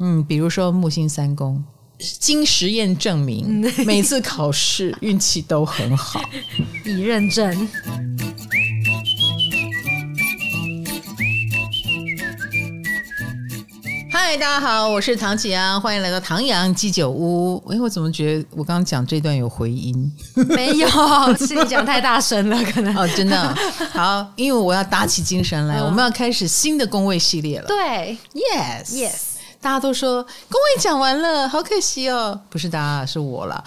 嗯，比如说木星三宫，经实验证明，每次考试运气都很好，已认证。嗨，大家好，我是唐启阳，欢迎来到唐阳鸡酒屋。哎，我怎么觉得我刚刚讲这段有回音？没有，是你讲太大声了，可能。哦，真的好，因为我要打起精神来，嗯、我们要开始新的工位系列了。对，Yes，Yes。大家都说工位讲完了，好可惜哦。不是大家，是我了。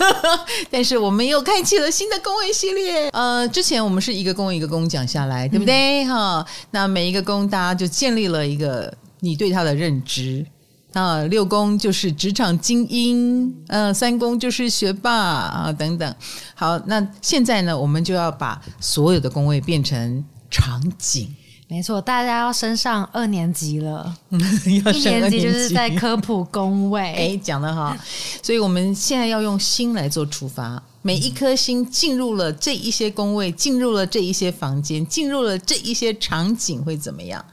但是我们又开启了新的工位系列。呃，之前我们是一个宫一个工讲下来，对不对？哈、嗯，那每一个工大家就建立了一个你对他的认知。啊，六宫就是职场精英，呃，三宫就是学霸啊，等等。好，那现在呢，我们就要把所有的宫位变成场景。没错，大家要升上二年级了。要升二年级，一年级就是在科普工位。哎，讲得好。所以我们现在要用心来做出发，每一颗心进入了这一些工位，进入了这一些房间，进入了这一些场景，会怎么样？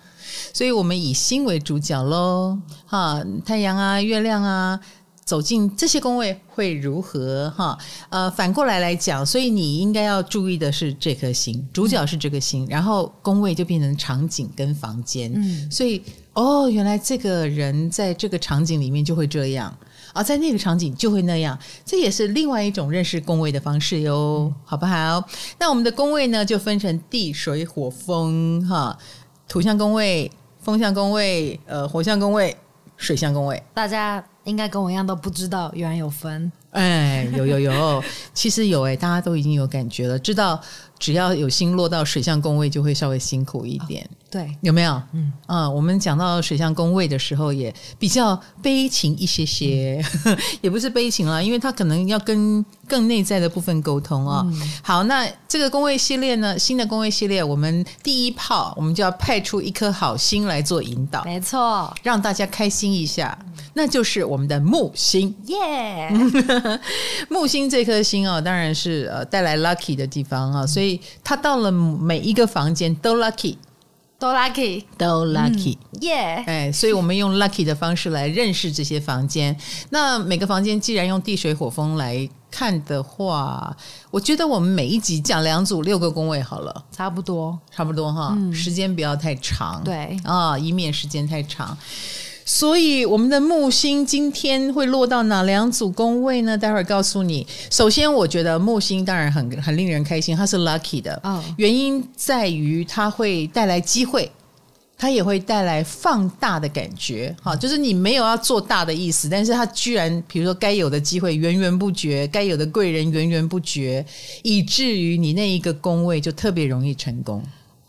所以我们以心为主角喽。哈，太阳啊，月亮啊。走进这些工位会如何？哈，呃，反过来来讲，所以你应该要注意的是这颗星，主角是这个星，然后工位就变成场景跟房间。嗯，所以哦，原来这个人在这个场景里面就会这样，啊，在那个场景就会那样，这也是另外一种认识宫位的方式哟，好不好？那我们的宫位呢，就分成地、水、火、风，哈，土象宫位、风象宫位、呃，火象宫位、水象宫位，大家。应该跟我一样都不知道，原来有分。哎，有有有，其实有哎，大家都已经有感觉了，知道只要有心落到水象宫位，就会稍微辛苦一点。哦对，有没有？嗯。啊，我们讲到水象宫位的时候，也比较悲情一些些，嗯、也不是悲情啦，因为他可能要跟更内在的部分沟通啊、哦。嗯、好，那这个宫位系列呢，新的宫位系列，我们第一炮，我们就要派出一颗好心来做引导，没错，让大家开心一下，那就是我们的木星，耶 Yeah！木星这颗星啊、哦，当然是呃带来 lucky 的地方啊，所以它到了每一个房间都 lucky。都 lucky，都 lucky，耶！哎，所以我们用 lucky 的方式来认识这些房间。那每个房间既然用地水火风来看的话，我觉得我们每一集讲两组六个宫位好了，差不多，差不多哈，嗯、时间不要太长，对啊，以免时间太长。所以我们的木星今天会落到哪两组宫位呢？待会儿告诉你。首先，我觉得木星当然很很令人开心，它是 lucky 的。嗯，原因在于它会带来机会，它也会带来放大的感觉。哈，就是你没有要做大的意思，但是它居然，比如说该有的机会源源不绝，该有的贵人源源不绝，以至于你那一个宫位就特别容易成功。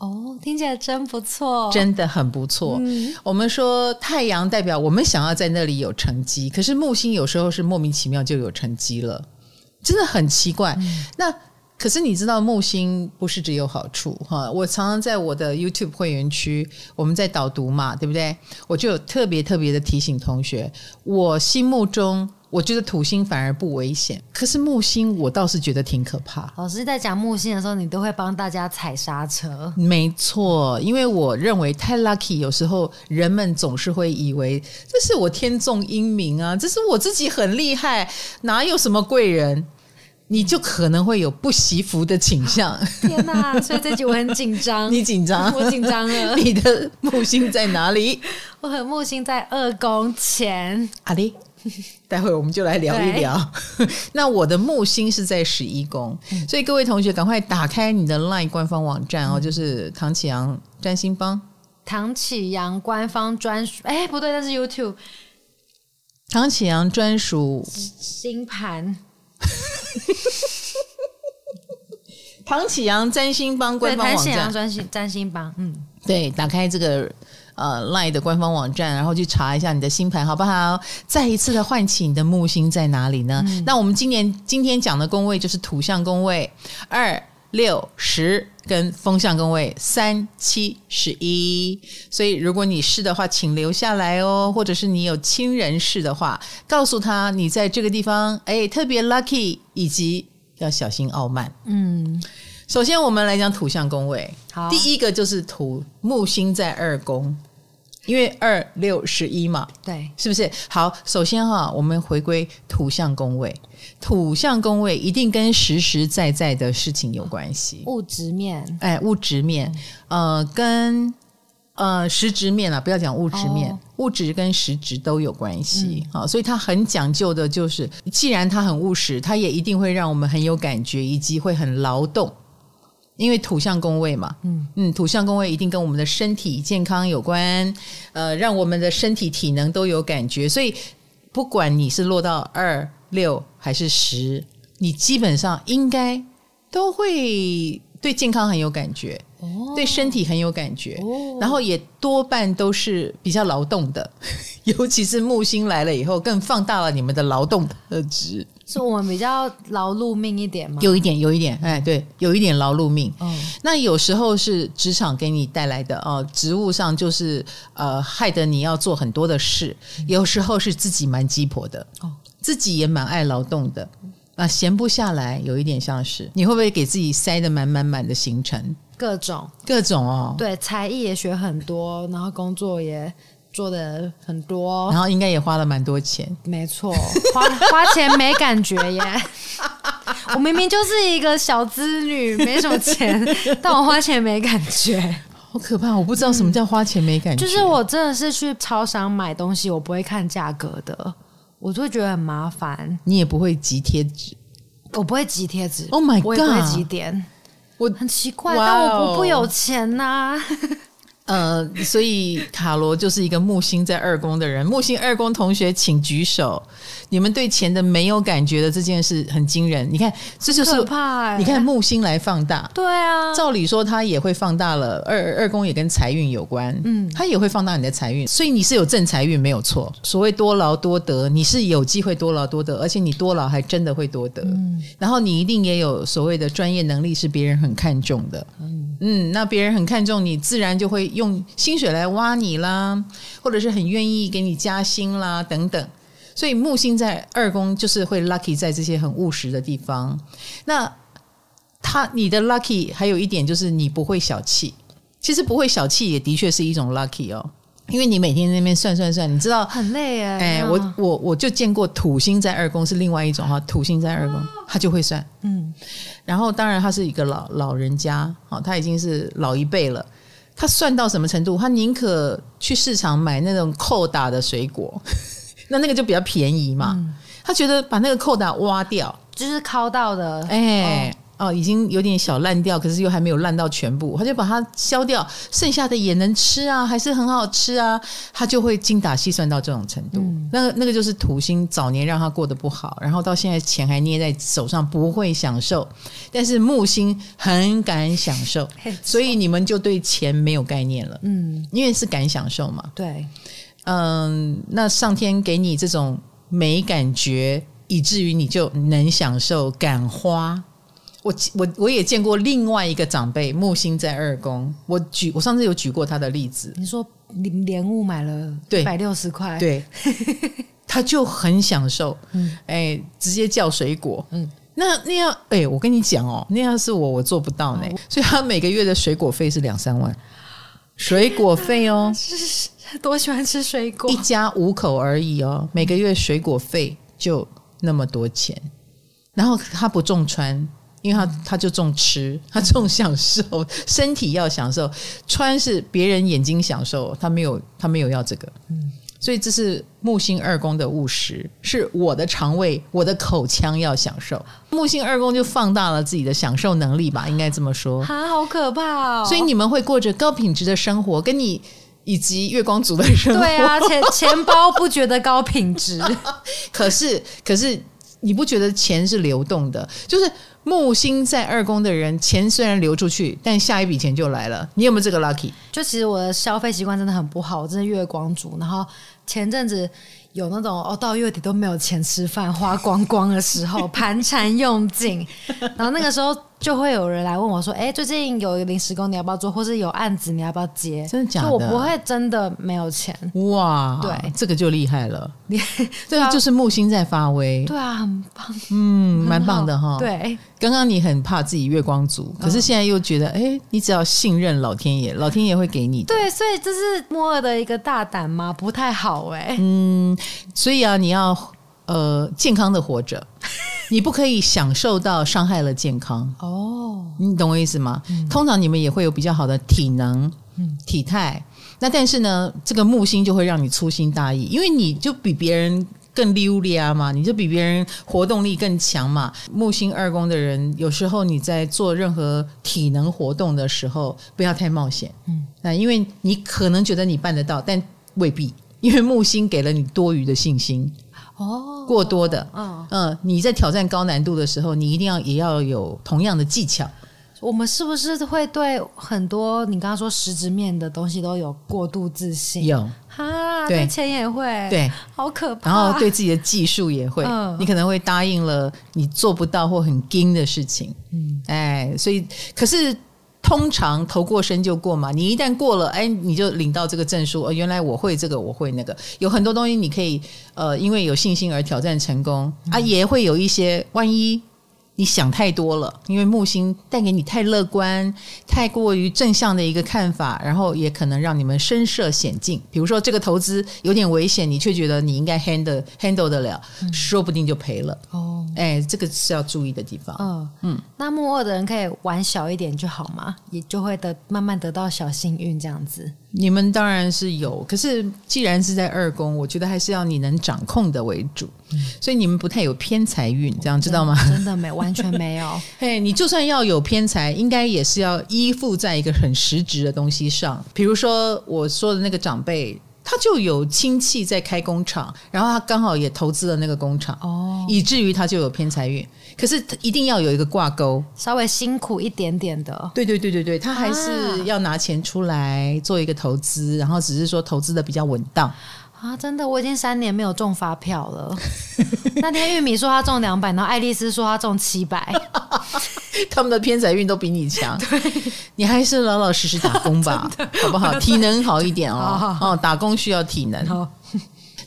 哦，听起来真不错，真的很不错。嗯，我们说太阳代表我们想要在那里有成绩，可是木星有时候是莫名其妙就有成绩了，真的很奇怪。嗯，那可是你知道木星不是只有好处哈？我常常在我的 YouTube 会员区，我们在导读嘛，对不对？我就有特别特别的提醒同学，我心目中。我觉得土星反而不危险，可是木星我倒是觉得挺可怕。老师在讲木星的时候，你都会帮大家踩刹车。没错，因为我认为太 lucky，有时候人们总是会以为这是我天纵英明啊，这是我自己很厉害，哪有什么贵人，你就可能会有不惜福的倾向。天哪！所以这集我很紧张。你紧张？我紧张了。你的木星在哪里？我和木星在二宫前。阿里。待会我们就来聊一聊。那我的木星是在十一宫，嗯、所以各位同学赶快打开你的 LINE 官方网站哦，嗯、就是唐启阳占星帮。唐启阳官方专属，哎，不对，那是 YouTube。唐启阳专属星盘。唐启阳占星帮官方网站。唐綺阳专星占星帮，嗯，对，打开这个。呃，LINE 的官方网站，然后去查一下你的星盘好不好？再一次的唤起你的木星在哪里呢？嗯、那我们今年今天讲的宫位就是土象宫位二六十跟风象宫位三七十一。所以如果你是的话，请留下来哦，或者是你有亲人是的话，告诉他你在这个地方哎特别 lucky，以及要小心傲慢。嗯。首先，我们来讲土象宫位。好，第一个就是土木星在二宫，因为二六十一嘛，对，是不是？好，首先哈，我们回归土象宫位，土象宫位一定跟实实在在的事情有关系，物质面，哎，物质面，呃，跟呃实质面啊，不要讲物质面，哦、物质跟实质都有关系。啊、嗯。哦，所以它很讲究的就是，既然它很务实，它也一定会让我们很有感觉，以及会很劳动。因为土象宫位嘛，嗯。嗯，土象宫位一定跟我们的身体健康有关，呃，让我们的身体体能都有感觉，所以不管你是落到二六还是十，你基本上应该都会对健康很有感觉，哦，对身体很有感觉，哦，然后也多半都是比较劳动的，尤其是木星来了以后，更放大了你们的劳动特质。是我们比较劳碌命一点吗？有一点，有一点，哎，对，有一点劳碌命。嗯，那有时候是职场给你带来的哦，职务上就是呃，害得你要做很多的事。嗯、有时候是自己蛮鸡婆的哦，自己也蛮爱劳动的，啊，闲不下来，有一点像是你会不会给自己塞得满满满的行程？各种各种哦，对，才艺也学很多，然后工作也。做的很多，然后应该也花了蛮多钱。没错，花花钱没感觉耶。我明明就是一个小资女，没什么钱，但我花钱没感觉，好可怕！我不知道什么叫花钱没感觉。嗯，就是我真的是去超商买东西，我不会看价格的，我就会觉得很麻烦。你也不会集贴纸，我不会集贴纸。Oh my god！我也不会集点，我很奇怪，但我不不有钱呐、啊。呃，所以卡罗就是一个木星在二宫的人。木星二宫同学，请举手。你们对钱的没有感觉的这件事很惊人。你看，这就是怕、欸。你看木星来放大，对啊。照理说，它也会放大了。二二宫也跟财运有关，嗯，它也会放大你的财运。所以你是有正财运没有错。所谓多劳多得，你是有机会多劳多得，而且你多劳还真的会多得。嗯，然后你一定也有所谓的专业能力，是别人很看重的。嗯嗯，那别人很看重你，自然就会。用薪水来挖你啦，或者是很愿意给你加薪啦，等等。所以木星在二宫就是会 lucky 在这些很务实的地方。那他你的 lucky 还有一点就是你不会小气。其实不会小气也的确是一种 lucky 哦，因为你每天在那边算算算，你知道很累哎。哎，我我我就见过土星在二宫是另外一种哈，土星在二宫他就会算，嗯。然后当然他是一个老老人家，好，他已经是老一辈了。他算到什么程度？他宁可去市场买那种扣打的水果，那那个就比较便宜嘛。嗯、他觉得把那个扣打挖掉，就是敲到的，哎、欸。哦哦，已经有点小烂掉，可是又还没有烂到全部，他就把它削掉，剩下的也能吃啊，还是很好吃啊，他就会精打细算到这种程度。嗯、那个那个就是土星早年让他过得不好，然后到现在钱还捏在手上，不会享受。但是木星很敢享受，所以你们就对钱没有概念了。嗯，因为是敢享受嘛。对，嗯，那上天给你这种没感觉，以至于你就能享受，敢花。我我我也见过另外一个长辈木星在二宫，我举我上次有举过他的例子。你说连连雾买了一百六十块，对，他就很享受，嗯，哎，直接叫水果，嗯，那那样，哎，我跟你讲哦，那样是我我做不到呢，所以他每个月的水果费是两三万，水果费哦，是多喜欢吃水果，一家五口而已哦，每个月水果费就那么多钱，然后他不重穿。因为他他就重吃，他重享受，身体要享受，穿是别人眼睛享受，他没有他没有要这个，嗯，所以这是木星二宫的务实，是我的肠胃，我的口腔要享受，木星二宫就放大了自己的享受能力吧，应该这么说。啊，好可怕哦！所以你们会过着高品质的生活，跟你以及月光族的生活，对啊，钱 钱包不觉得高品质，可是可是你不觉得钱是流动的，就是。木星在二宫的人，钱虽然流出去，但下一笔钱就来了。你有没有这个 lucky？就其实我的消费习惯真的很不好，我真的月光族。然后前阵子有那种哦，到月底都没有钱吃饭，花光光的时候，盘缠用尽，然后那个时候就会有人来问我说：“哎，最近有临时工，你要不要做？或是有案子，你要不要接？”真的假的？我不会真的没有钱。哇，对，这个就厉害了。对，就是木星在发威。对啊，很棒。嗯，蛮棒的哈。对，刚刚你很怕自己月光族，可是现在又觉得，哎，你只要信任老天爷，老天爷会给你的。对，所以这是木二的一个大胆吗？不太好哎。嗯。所以啊，你要呃健康的活着，你不可以享受到伤害了健康哦。你懂我意思吗？嗯、通常你们也会有比较好的体能、嗯、体态，那但是呢，这个木星就会让你粗心大意，因为你就比别人更溜利啊嘛，你就比别人活动力更强嘛。木星二宫的人，有时候你在做任何体能活动的时候，不要太冒险。嗯，那因为你可能觉得你办得到，但未必。因为木星给了你多余的信心哦，过多的，嗯嗯，你在挑战高难度的时候，你一定要也要有同样的技巧。我们是不是会对很多你刚刚说实质面的东西都有过度自信？有哈，对钱也会，对，好可怕。然后对自己的技术也会，嗯，你可能会答应了你做不到或很惊的事情，嗯，哎，所以可是。通常头过身就过嘛，你一旦过了，哎，你就领到这个证书。哦，原来我会这个，我会那个，有很多东西你可以，呃，因为有信心而挑战成功啊，也会有一些万一。你想太多了，因为木星带给你太乐观、太过于正向的一个看法，然后也可能让你们身涉险境。比如说这个投资有点危险，你却觉得你应该 handle handle 得了，嗯、说不定就赔了。哦，哎，这个是要注意的地方。嗯嗯，那木二的人可以玩小一点就好嘛，也就会得慢慢得到小幸运这样子。你们当然是有，可是既然是在二宫，我觉得还是要你能掌控的为主。嗯、所以你们不太有偏财运，这样知道吗？真的没，完全没有。嘿，你就算要有偏财，应该也是要依附在一个很实质的东西上。比如说我说的那个长辈，他就有亲戚在开工厂，然后他刚好也投资了那个工厂，哦，以至于他就有偏财运。可是一定要有一个挂钩，稍微辛苦一点点的。对对对对对，他还是要拿钱出来做一个投资，然后只是说投资的比较稳当。啊，真的，我已经三年没有中发票了。那天玉米说他中两百，然后爱丽丝说他中七百，他们的偏财运都比你强。对，你还是老老实实打工吧，好不好？体能好一点哦。哦，打工需要体能。好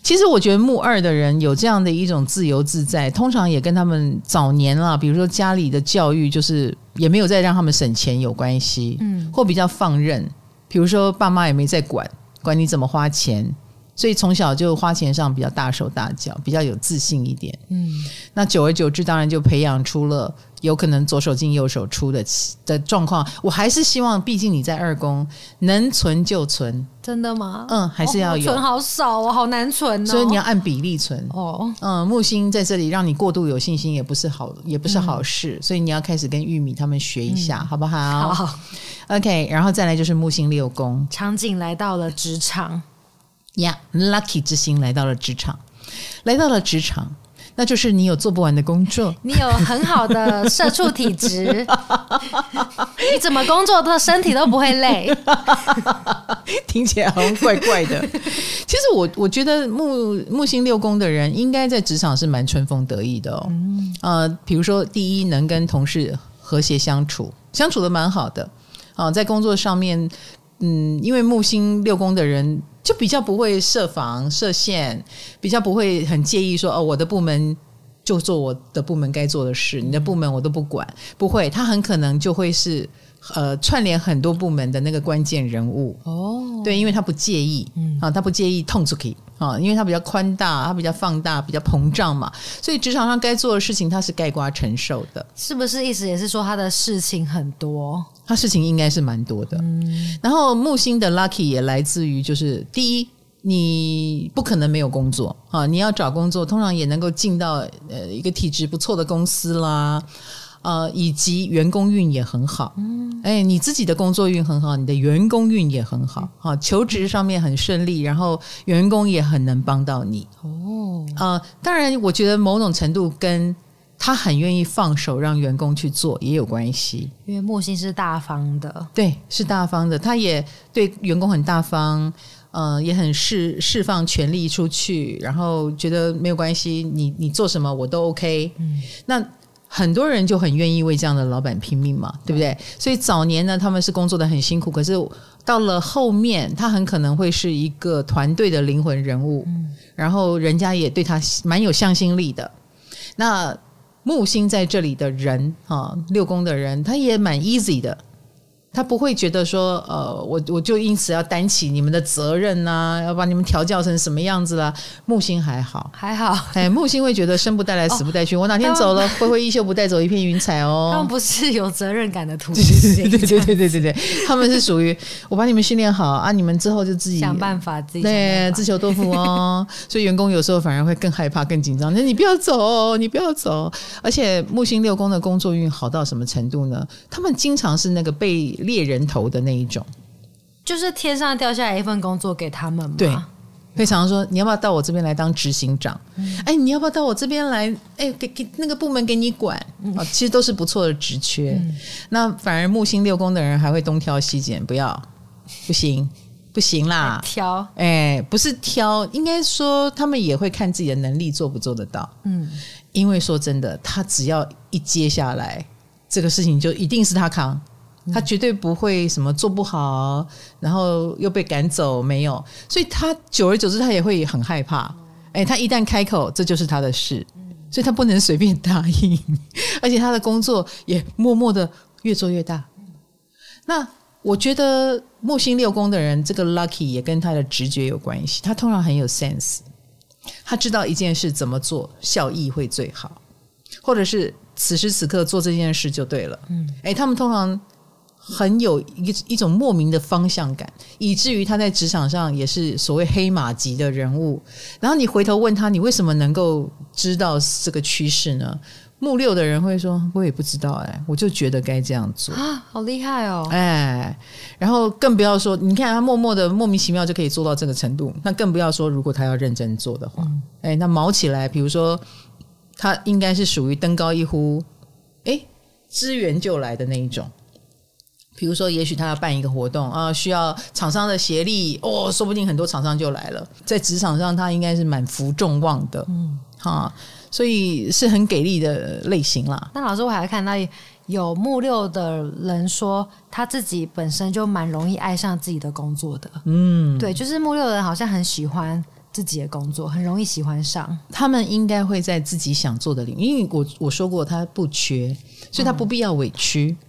其实我觉得木二的人有这样的一种自由自在，通常也跟他们早年啊，比如说家里的教育，就是也没有再让他们省钱有关系，嗯，或比较放任，比如说爸妈也没在管，管你怎么花钱。所以从小就花钱上比较大手大脚，比较有自信一点。嗯，那久而久之，当然就培养出了有可能左手进右手出的的状况。我还是希望，毕竟你在二宫，能存就存。真的吗？嗯，还是要有。哦、存好少哦，好难存哦。所以你要按比例存。哦，嗯，木星在这里让你过度有信心，也不是好，也不是好事。嗯、所以你要开始跟玉米他们学一下，嗯、好不好？好。OK，然后再来就是木星六宫，场景来到了职场。呀、yeah，Lucky 之星来到了职场，来到了职场，那就是你有做不完的工作，你有很好的社畜体质，你怎么工作的身体都不会累，听起来好像怪怪的。其实我我觉得木木星六宫的人应该在职场是蛮春风得意的哦。嗯、呃，比如说第一能跟同事和谐相处，相处的蛮好的啊、呃，在工作上面，嗯，因为木星六宫的人。就比较不会设防设限，比较不会很介意说哦，我的部门就做我的部门该做的事，你的部门我都不管，不会，他很可能就会是呃串联很多部门的那个关键人物哦，对，因为他不介意，嗯啊，他不介意痛出去啊，因为他比较宽大，他比较放大，比较膨胀嘛，所以职场上该做的事情他是盖瓜承受的，是不是？意思也是说他的事情很多。他事情应该是蛮多的，嗯，然后木星的 lucky 也来自于就是第一，你不可能没有工作啊，你要找工作，通常也能够进到呃一个体质不错的公司啦，呃，以及员工运也很好，嗯，哎，你自己的工作运很好，你的员工运也很好，啊，求职上面很顺利，然后员工也很能帮到你，哦，呃，当然，我觉得某种程度跟他很愿意放手让员工去做也有关系，因为木星是大方的，对，是大方的。他也对员工很大方，呃，也很释释放权力出去，然后觉得没有关系，你你做什么我都 OK。嗯，那很多人就很愿意为这样的老板拼命嘛，对不对？所以早年呢，他们是工作的很辛苦，可是到了后面，他很可能会是一个团队的灵魂人物，嗯，然后人家也对他蛮有向心力的。那木星在这里的人啊，六宫的人，他也蛮 easy 的。他不会觉得说，呃，我我就因此要担起你们的责任呐、啊，要把你们调教成什么样子啦？木星还好，还好。哎，木星会觉得生不带来，死不带去。哦、我哪天走了，挥挥衣袖不带走一片云彩哦。他们不是有责任感的土星，对对对对对对对，他们是属于我把你们训练好啊，你们之后就自己想办法，自己对自求多福哦。所以员工有时候反而会更害怕、更紧张。那你不要走，你不要走。而且木星六宫的工作运好到什么程度呢？他们经常是那个被。猎人头的那一种，就是天上掉下来一份工作给他们嘛？对，会常说你要不要到我这边来当执行长？嗯、哎，你要不要到我这边来？哎，给给那个部门给你管啊、嗯，其实都是不错的职缺、嗯。那反而木星六宫的人还会东挑西拣，不要，不行，不行啦，挑，哎，不是挑，应该说他们也会看自己的能力做不做得到。嗯，因为说真的，他只要一接下来这个事情，就一定是他扛。他绝对不会什么做不好，然后又被赶走，没有，所以他久而久之他也会很害怕。哎，他一旦开口，这就是他的事，所以他不能随便答应，而且他的工作也默默的越做越大。那我觉得木星六宫的人，这个 lucky 也跟他的直觉有关系。他通常很有 sense，他知道一件事怎么做效益会最好，或者是此时此刻做这件事就对了。嗯，哎，他们通常。很有一一种莫名的方向感，以至于他在职场上也是所谓黑马级的人物。然后你回头问他，你为什么能够知道这个趋势呢？木六的人会说：“我也不知道，哎，我就觉得该这样做啊，好厉害哦！”哎，然后更不要说，你看他默默的莫名其妙就可以做到这个程度，那更不要说如果他要认真做的话，哎，那毛起来，比如说他应该是属于登高一呼，哎，支援就来的那一种。比如说，也许他要办一个活动啊，需要厂商的协力哦，说不定很多厂商就来了。在职场上，他应该是蛮服众望的，嗯，哈，所以是很给力的类型啦。那老师，我还看到有木六的人说，他自己本身就蛮容易爱上自己的工作的，嗯，对，就是木六的人好像很喜欢自己的工作，很容易喜欢上。他们应该会在自己想做的领域，因为我我说过他不缺，所以他不必要委屈。嗯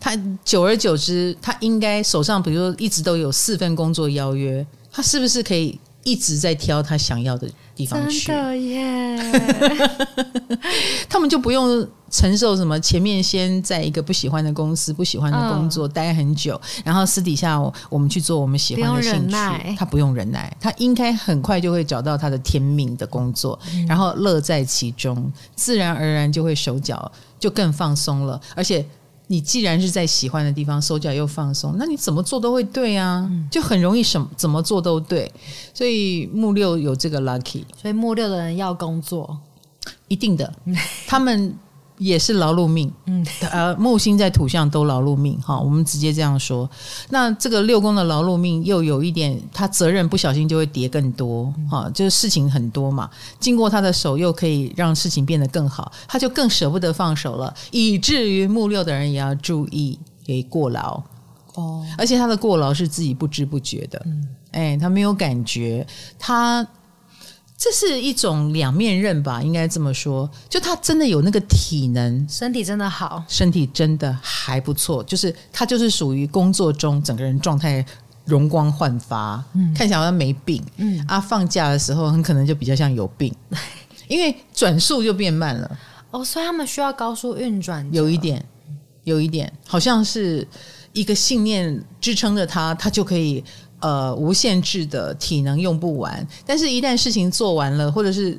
他久而久之，他应该手上比如说一直都有四份工作邀约，他是不是可以一直在挑他想要的地方去？真的耶！他们就不用承受什么前面先在一个不喜欢的公司、不喜欢的工作待很久，然后私底下我们去做我们喜欢的兴趣。他不用忍耐，他应该很快就会找到他的天命的工作，然后乐在其中，自然而然就会手脚就更放松了，而且。你既然是在喜欢的地方，手脚又放松，那你怎么做都会对啊，就很容易什么怎么做都对。所以木六有这个 lucky，所以木六的人要工作，一定的，他们。也是劳碌命，嗯，呃，木星在土象都劳碌命，哈，我们直接这样说。那这个六宫的劳碌命又有一点，他责任不小心就会叠更多，哈，就是事情很多嘛，经过他的手又可以让事情变得更好，他就更舍不得放手了，以至于木六的人也要注意给过劳。哦，而且他的过劳是自己不知不觉的，嗯，哎，他没有感觉，他。这是一种两面刃吧，应该这么说。就他真的有那个体能，身体真的好，身体真的还不错。就是他就是属于工作中整个人状态容光焕发，嗯，看起来好像没病，嗯啊，放假的时候很可能就比较像有病，因为转速就变慢了。哦，所以他们需要高速运转，有一点，有一点，好像是一个信念支撑着他，他就可以。呃，无限制的体能用不完，但是一旦事情做完了，或者是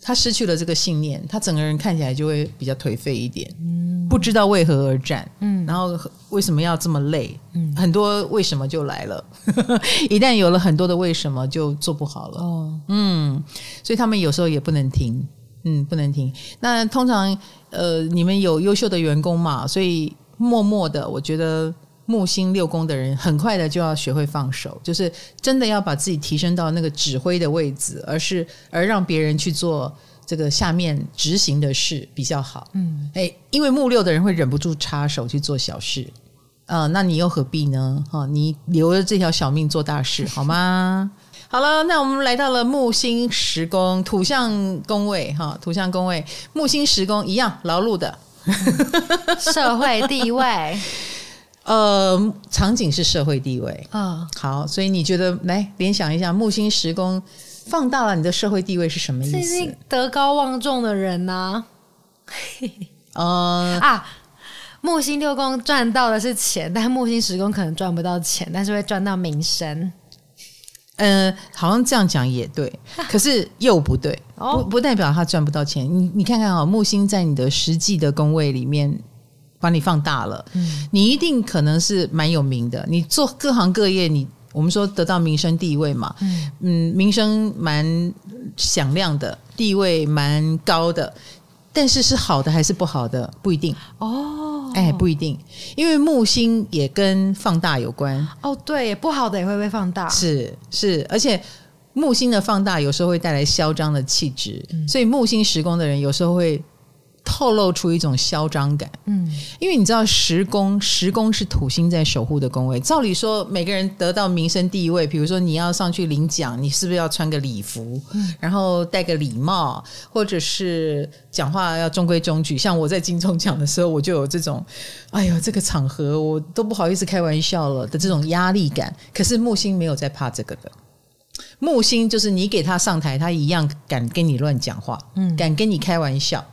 他失去了这个信念，他整个人看起来就会比较颓废一点，嗯，不知道为何而战，嗯，然后为什么要这么累，嗯，很多为什么就来了，一旦有了很多的为什么，就做不好了，哦，嗯，所以他们有时候也不能停，嗯，不能停。那通常，呃，你们有优秀的员工嘛，所以默默的，我觉得。木星六宫的人，很快的就要学会放手，就是真的要把自己提升到那个指挥的位置，而是而让别人去做这个下面执行的事比较好。嗯，哎，因为木六的人会忍不住插手去做小事，啊、呃，那你又何必呢？哈，你留着这条小命做大事好吗？好了，那我们来到了木星十宫土象宫位，哈，土象宫位木星十宫一样劳碌的，社会地位。呃，场景是社会地位。嗯、哦，好，所以你觉得来联想一下，木星时宫放大了你的社会地位是什么意思？德高望重的人呢、啊？呃啊，木星六宫赚到的是钱，但木星时宫可能赚不到钱，但是会赚到名声。呃，好像这样讲也对，可是又不对，哦、不不代表他赚不到钱。你你看看啊，木星在你的实际的宫位里面。把你放大了，嗯，你一定可能是蛮有名的。你做各行各业，你我们说得到名声地位嘛，嗯。嗯，名声蛮响亮的，地位蛮高的，但是是好的还是不好的不一定。哦，哎，不一定，因为木星也跟放大有关。哦，对，不好的也会被放大，是是，而且木星的放大有时候会带来嚣张的气质，嗯，所以木星时宫的人有时候会。透露出一种嚣张感，嗯，因为你知道十宫，十宫是土星在守护的宫位。照理说，每个人得到名声地位，比如说你要上去领奖，你是不是要穿个礼服，嗯、然后戴个礼帽，或者是讲话要中规中矩？像我在金钟奖的时候，我就有这种，哎呦，这个场合我都不好意思开玩笑了的这种压力感。可是木星没有在怕这个的，木星就是你给他上台，他一样敢跟你乱讲话，嗯，敢跟你开玩笑。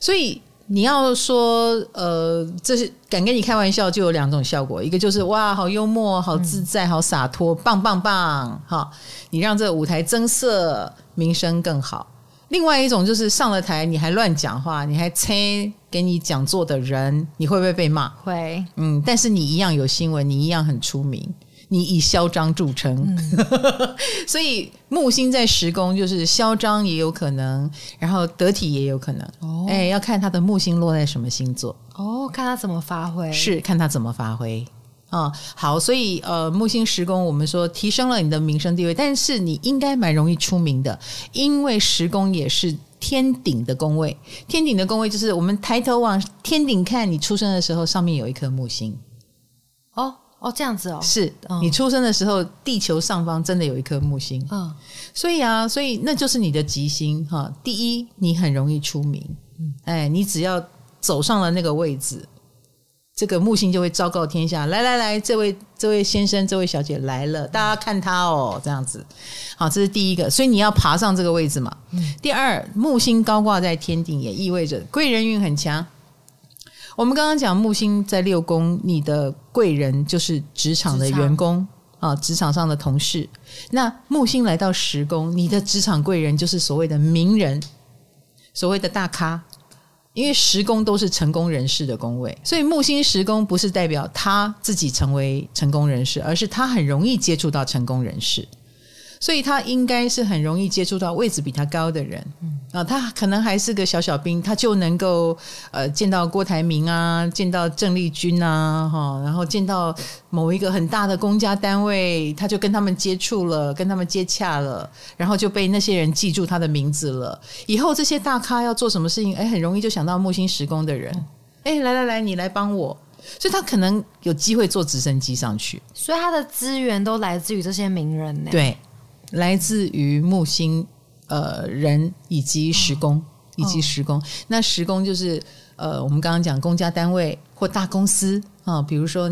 所以你要说，呃，这是敢跟你开玩笑，就有两种效果，一个就是哇，好幽默，好自在，好洒脱，棒棒棒，哈，你让这个舞台增色，名声更好。另外一种就是上了台你还乱讲话，你还催给你讲座的人，你会不会被骂？会，嗯，但是你一样有新闻，你一样很出名。你以嚣张著称，嗯、所以木星在十宫就是嚣张也有可能，然后得体也有可能。哦，哎，要看他的木星落在什么星座。哦，看他怎么发挥。是看他怎么发挥啊、哦。好，所以呃，木星十宫我们说提升了你的名声地位，但是你应该蛮容易出名的，因为十宫也是天顶的宫位。天顶的宫位就是我们抬头往天顶看，你出生的时候上面有一颗木星。哦。哦，这样子哦，是、嗯、你出生的时候，地球上方真的有一颗木星，嗯，所以啊，所以那就是你的吉星哈。第一，你很容易出名，嗯，哎，你只要走上了那个位置，这个木星就会昭告天下，来来来，这位这位先生，这位小姐来了，大家看他哦，这样子，好，这是第一个，所以你要爬上这个位置嘛。嗯、第二，木星高挂在天顶，也意味着贵人运很强。我们刚刚讲木星在六宫，你的贵人就是职场的员工啊，职场上的同事。那木星来到十宫，你的职场贵人就是所谓的名人，所谓的大咖。因为十宫都是成功人士的宫位，所以木星十宫不是代表他自己成为成功人士，而是他很容易接触到成功人士。所以他应该是很容易接触到位置比他高的人，嗯啊，他可能还是个小小兵，他就能够呃见到郭台铭啊，见到郑丽君啊，哈，然后见到某一个很大的公家单位，他就跟他们接触了，跟他们接洽了，然后就被那些人记住他的名字了。以后这些大咖要做什么事情，哎，很容易就想到木星时宫的人，哎，来来来，你来帮我，所以他可能有机会坐直升机上去。所以他的资源都来自于这些名人呢？对。来自于木星，呃，人以及时工，哦、以及时工。那时工就是呃，我们刚刚讲公家单位或大公司啊，比如说。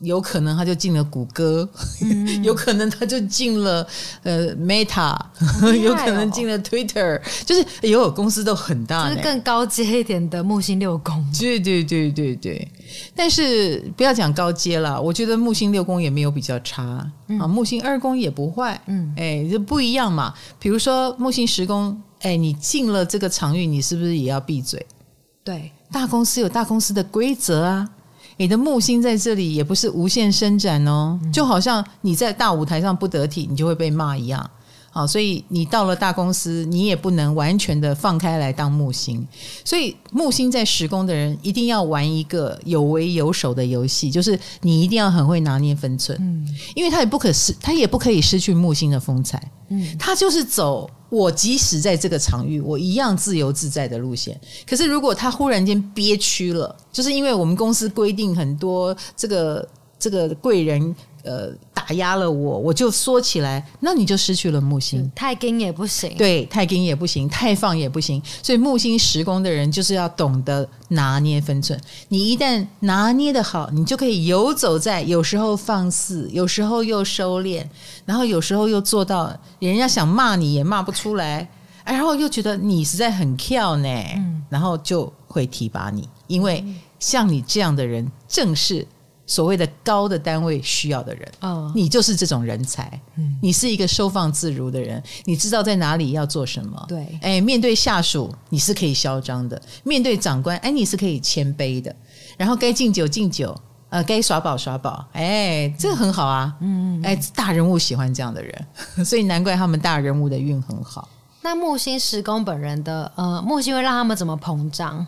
有可能他就进了谷歌，嗯、有可能他就进了呃 Meta，、哦、有可能进了 Twitter，就是有有公司都很大，就是更高阶一点的木星六宫。对对对对对，但是不要讲高阶了，我觉得木星六宫也没有比较差、嗯、啊，木星二宫也不坏，嗯，哎，就不一样嘛。比如说木星十宫，哎，你进了这个场域，你是不是也要闭嘴？对，大公司有大公司的规则啊。你的木星在这里也不是无限伸展哦，就好像你在大舞台上不得体，你就会被骂一样好，所以你到了大公司，你也不能完全的放开来当木星。所以木星在时宫的人一定要玩一个有为有守的游戏，就是你一定要很会拿捏分寸，嗯，因为他也不可失，他也不可以失去木星的风采，嗯，他就是走我即使在这个场域，我一样自由自在的路线。可是如果他忽然间憋屈了，就是因为我们公司规定很多，这个这个贵人。呃，打压了我，我就缩起来，那你就失去了木星。太硬也不行，对，太硬也不行，太放也不行。所以木星时宫的人就是要懂得拿捏分寸。你一旦拿捏的好，你就可以游走在有时候放肆，有时候又收敛，然后有时候又做到人家想骂你也骂不出来，然后又觉得你实在很跳呢，嗯，然后就会提拔你，因为像你这样的人正是。所谓的高的单位需要的人，哦，你就是这种人才，嗯，你是一个收放自如的人，你知道在哪里要做什么，对，哎，面对下属你是可以嚣张的，面对长官，哎，你是可以谦卑的，然后该敬酒敬酒，呃，该耍宝耍宝，哎，这个很好啊，嗯，哎，大人物喜欢这样的人，所以难怪他们大人物的运很好。那木星十宫本人的，呃，木星会让他们怎么膨胀？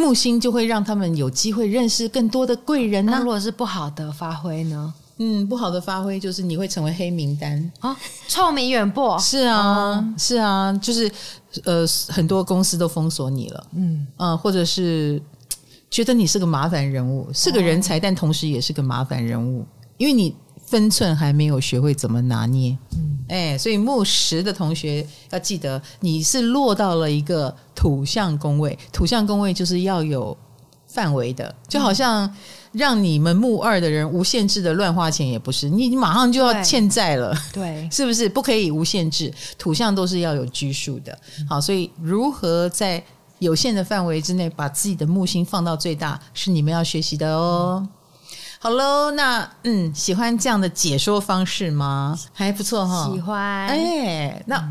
木星就会让他们有机会认识更多的贵人呢、啊。那如果是不好的发挥呢？嗯，不好的发挥就是你会成为黑名单啊，臭名远播。是啊，嗯、是啊，就是呃，很多公司都封锁你了。嗯啊、呃，或者是觉得你是个麻烦人物，是个人才，哦、但同时也是个麻烦人物，因为你分寸还没有学会怎么拿捏。嗯。哎，所以木十的同学要记得，你是落到了一个土象宫位，土象宫位就是要有范围的，就好像让你们木二的人无限制的乱花钱也不是，你你马上就要欠债了，对，对 是不是？不可以无限制，土象都是要有拘束的。好，所以如何在有限的范围之内把自己的木星放到最大，是你们要学习的哦。好喽，那嗯，喜欢这样的解说方式吗？还不错哈，喜欢。哎，那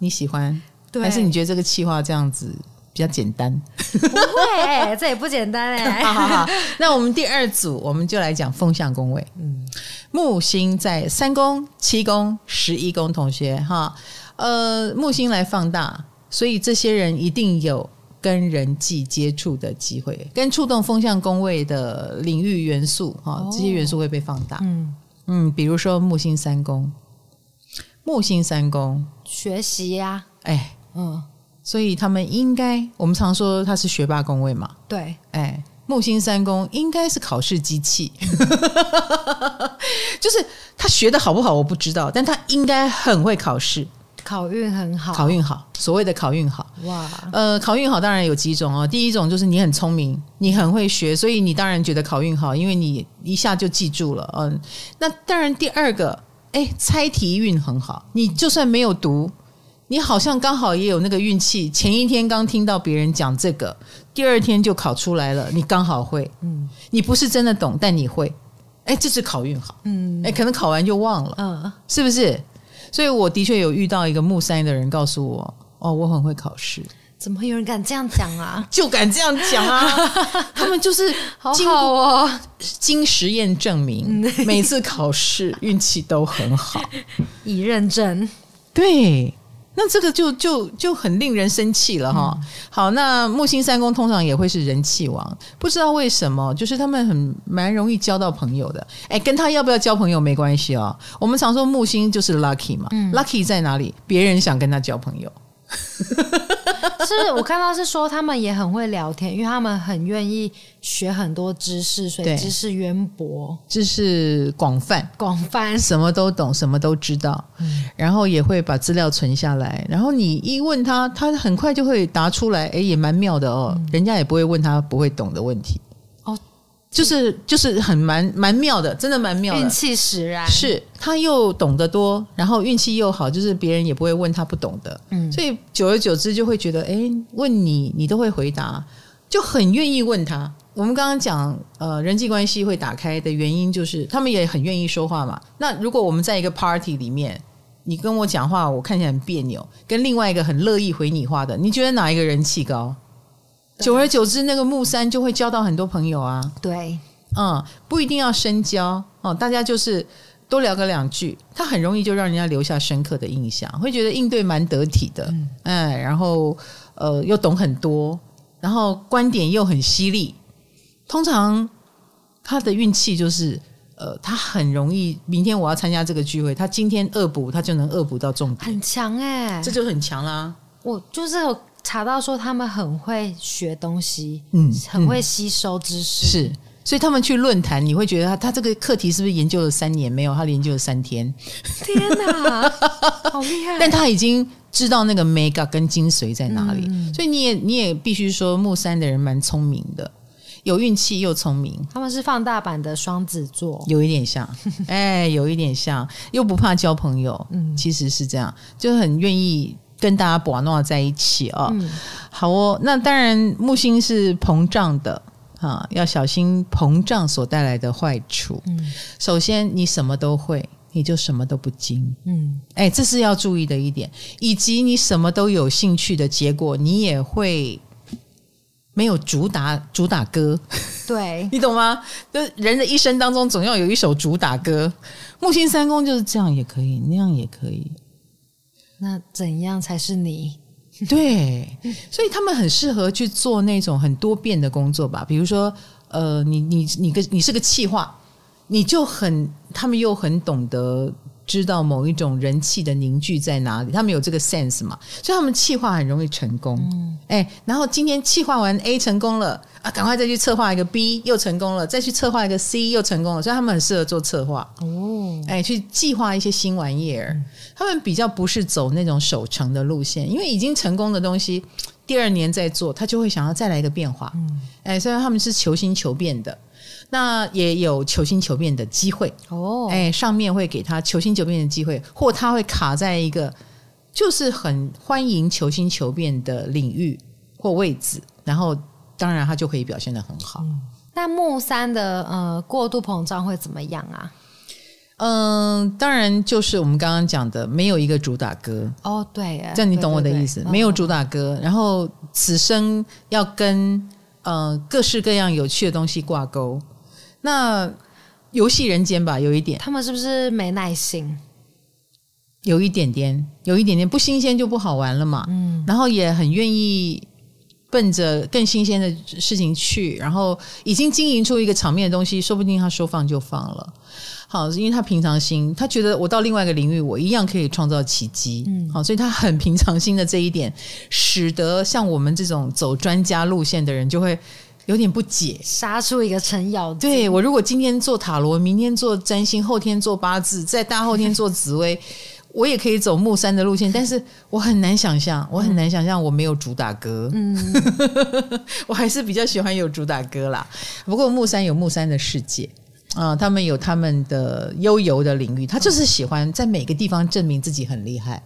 你喜欢？对，还是你觉得这个气话这样子比较简单？不会，这也不简单哎。好好好，那我们第二组，我们就来讲风象宫位。嗯，木星在三宫、七宫、十一宫，同学哈，呃，木星来放大，所以这些人一定有。跟人际接触的机会，跟触动风向宫位的领域元素哈，这些元素会被放大。嗯。嗯，比如说木星三宫，木星三宫。学习呀，哎，嗯，所以他们应该，我们常说他是学霸宫位嘛，对，哎，木星三宫应该是考试机器，就是他学的好不好我不知道，但他应该很会考试。考运很好，考运好，所谓的考运好，哇，呃，考运好当然有几种哦。第一种就是你很聪明，你很会学，所以你当然觉得考运好，因为你一下就记住了。嗯，那当然第二个，哎，猜题运很好，你就算没有读，你好像刚好也有那个运气，前一天刚听到别人讲这个，第二天就考出来了，你刚好会。嗯，你不是真的懂，但你会，哎，这是考运好。嗯，哎，可能考完就忘了。嗯，是不是？所以我的确有遇到一个木三的人告诉我：“哦，我很会考试。”怎么会有人敢这样讲啊？就敢这样讲啊！他们就是好好哦，经实验证明，每次考试运气都很好，已认证。对。那这个就就就很令人生气了哈。嗯、好，那木星三宫通常也会是人气王，不知道为什么，就是他们很蛮容易交到朋友的。哎，跟他要不要交朋友没关系哦。我们常说木星就是 lucky 嘛，嗯，lucky 在哪里？别人想跟他交朋友。是我看到是说他们也很会聊天，因为他们很愿意学很多知识，所以知识渊博，知识广泛，广泛，什么都懂，什么都知道，嗯、然后也会把资料存下来。然后你一问他，他很快就会答出来，哎，也蛮妙的哦。嗯、人家也不会问他不会懂的问题。就是就是很蛮蛮妙的，真的蛮妙的，运气使然。是他又懂得多，然后运气又好，就是别人也不会问他不懂的，嗯，所以久而久之就会觉得，哎，问你你都会回答，就很愿意问他。我们刚刚讲，呃，人际关系会打开的原因就是他们也很愿意说话嘛。那如果我们在一个 party 里面，你跟我讲话，我看起来很别扭，跟另外一个很乐意回你话的，你觉得哪一个人气高？久而久之，那个木山就会交到很多朋友啊。对，嗯，不一定要深交。哦，大家就是多聊个两句，他很容易就让人家留下深刻的印象，会觉得应对蛮得体的，嗯，哎，然后呃又懂很多，然后观点又很犀利。通常他的运气就是，呃，他很容易明天我要参加这个聚会，他今天恶补他就能恶补到重点，很强哎，这就很强啦。我就是有查到说他们很会学东西，嗯，很会吸收知识，是。所以他们去论坛，你会觉得他他这个课题是不是研究了三年？没有，他研究了三天。天哪，好厉害！但他已经知道那个 mega 跟精髓在哪里。嗯、所以你也你也必须说，木山的人蛮聪明的，有运气又聪明。他们是放大版的双子座，有一点像，哎，有一点像，又不怕交朋友。嗯，其实是这样，就很愿意跟大家玩闹在一起啊、哦。嗯、好哦，那当然木星是膨胀的。啊，要小心膨胀所带来的坏处。嗯，首先你什么都会，你就什么都不精。嗯，哎，这是要注意的一点。以及你什么都有兴趣的结果，你也会没有主打主打歌。对，你懂吗？就人的一生当中，总要有一首主打歌。木星三宫就是这样，也可以，那样也可以。那怎样才是你？对，所以他们很适合去做那种很多变的工作吧。比如说，呃，你你你个你是个企划，你就很，他们又很懂得知道某一种人气的凝聚在哪里，他们有这个 sense 嘛，所以他们企划很容易成功。嗯，哎，然后今天企划完 A 成功了啊，赶快再去策划一个 B 又成功了，再去策划一个 C 又成功了，所以他们很适合做策划。哦，哎，去计划一些新玩意儿。嗯他们比较不是走那种守成的路线，因为已经成功的东西，第二年再做，他就会想要再来一个变化。嗯，哎，虽然他们是求新求变的，那也有求新求变的机会哦。哎，上面会给他求新求变的机会，或他会卡在一个就是很欢迎求新求变的领域或位置，然后当然他就可以表现得很好。嗯，那木三的呃过度膨胀会怎么样啊？嗯，当然就是我们刚刚讲的，没有一个主打歌哦，对，这样你懂我的意思，对对对，没有主打歌，哦、然后此生要跟呃各式各样有趣的东西挂钩，那游戏人间吧，有一点，他们是不是没耐心？有一点点，有一点点不新鲜就不好玩了嘛，嗯，然后也很愿意奔着更新鲜的事情去，然后已经经营出一个场面的东西，说不定他说放就放了。好，因为他平常心，他觉得我到另外一个领域，我一样可以创造奇迹。嗯，好，所以他很平常心的这一点，使得像我们这种走专家路线的人就会有点不解，杀出一个程咬金。对，我如果今天做塔罗，明天做占星，后天做八字，在大后天做紫薇，我也可以走木山的路线，但是我很难想象，我很难想象我没有主打歌。嗯，我还是比较喜欢有主打歌啦。不过木山有木山的世界。啊、呃，他们有他们的悠游的领域，他就是喜欢在每个地方证明自己很厉害。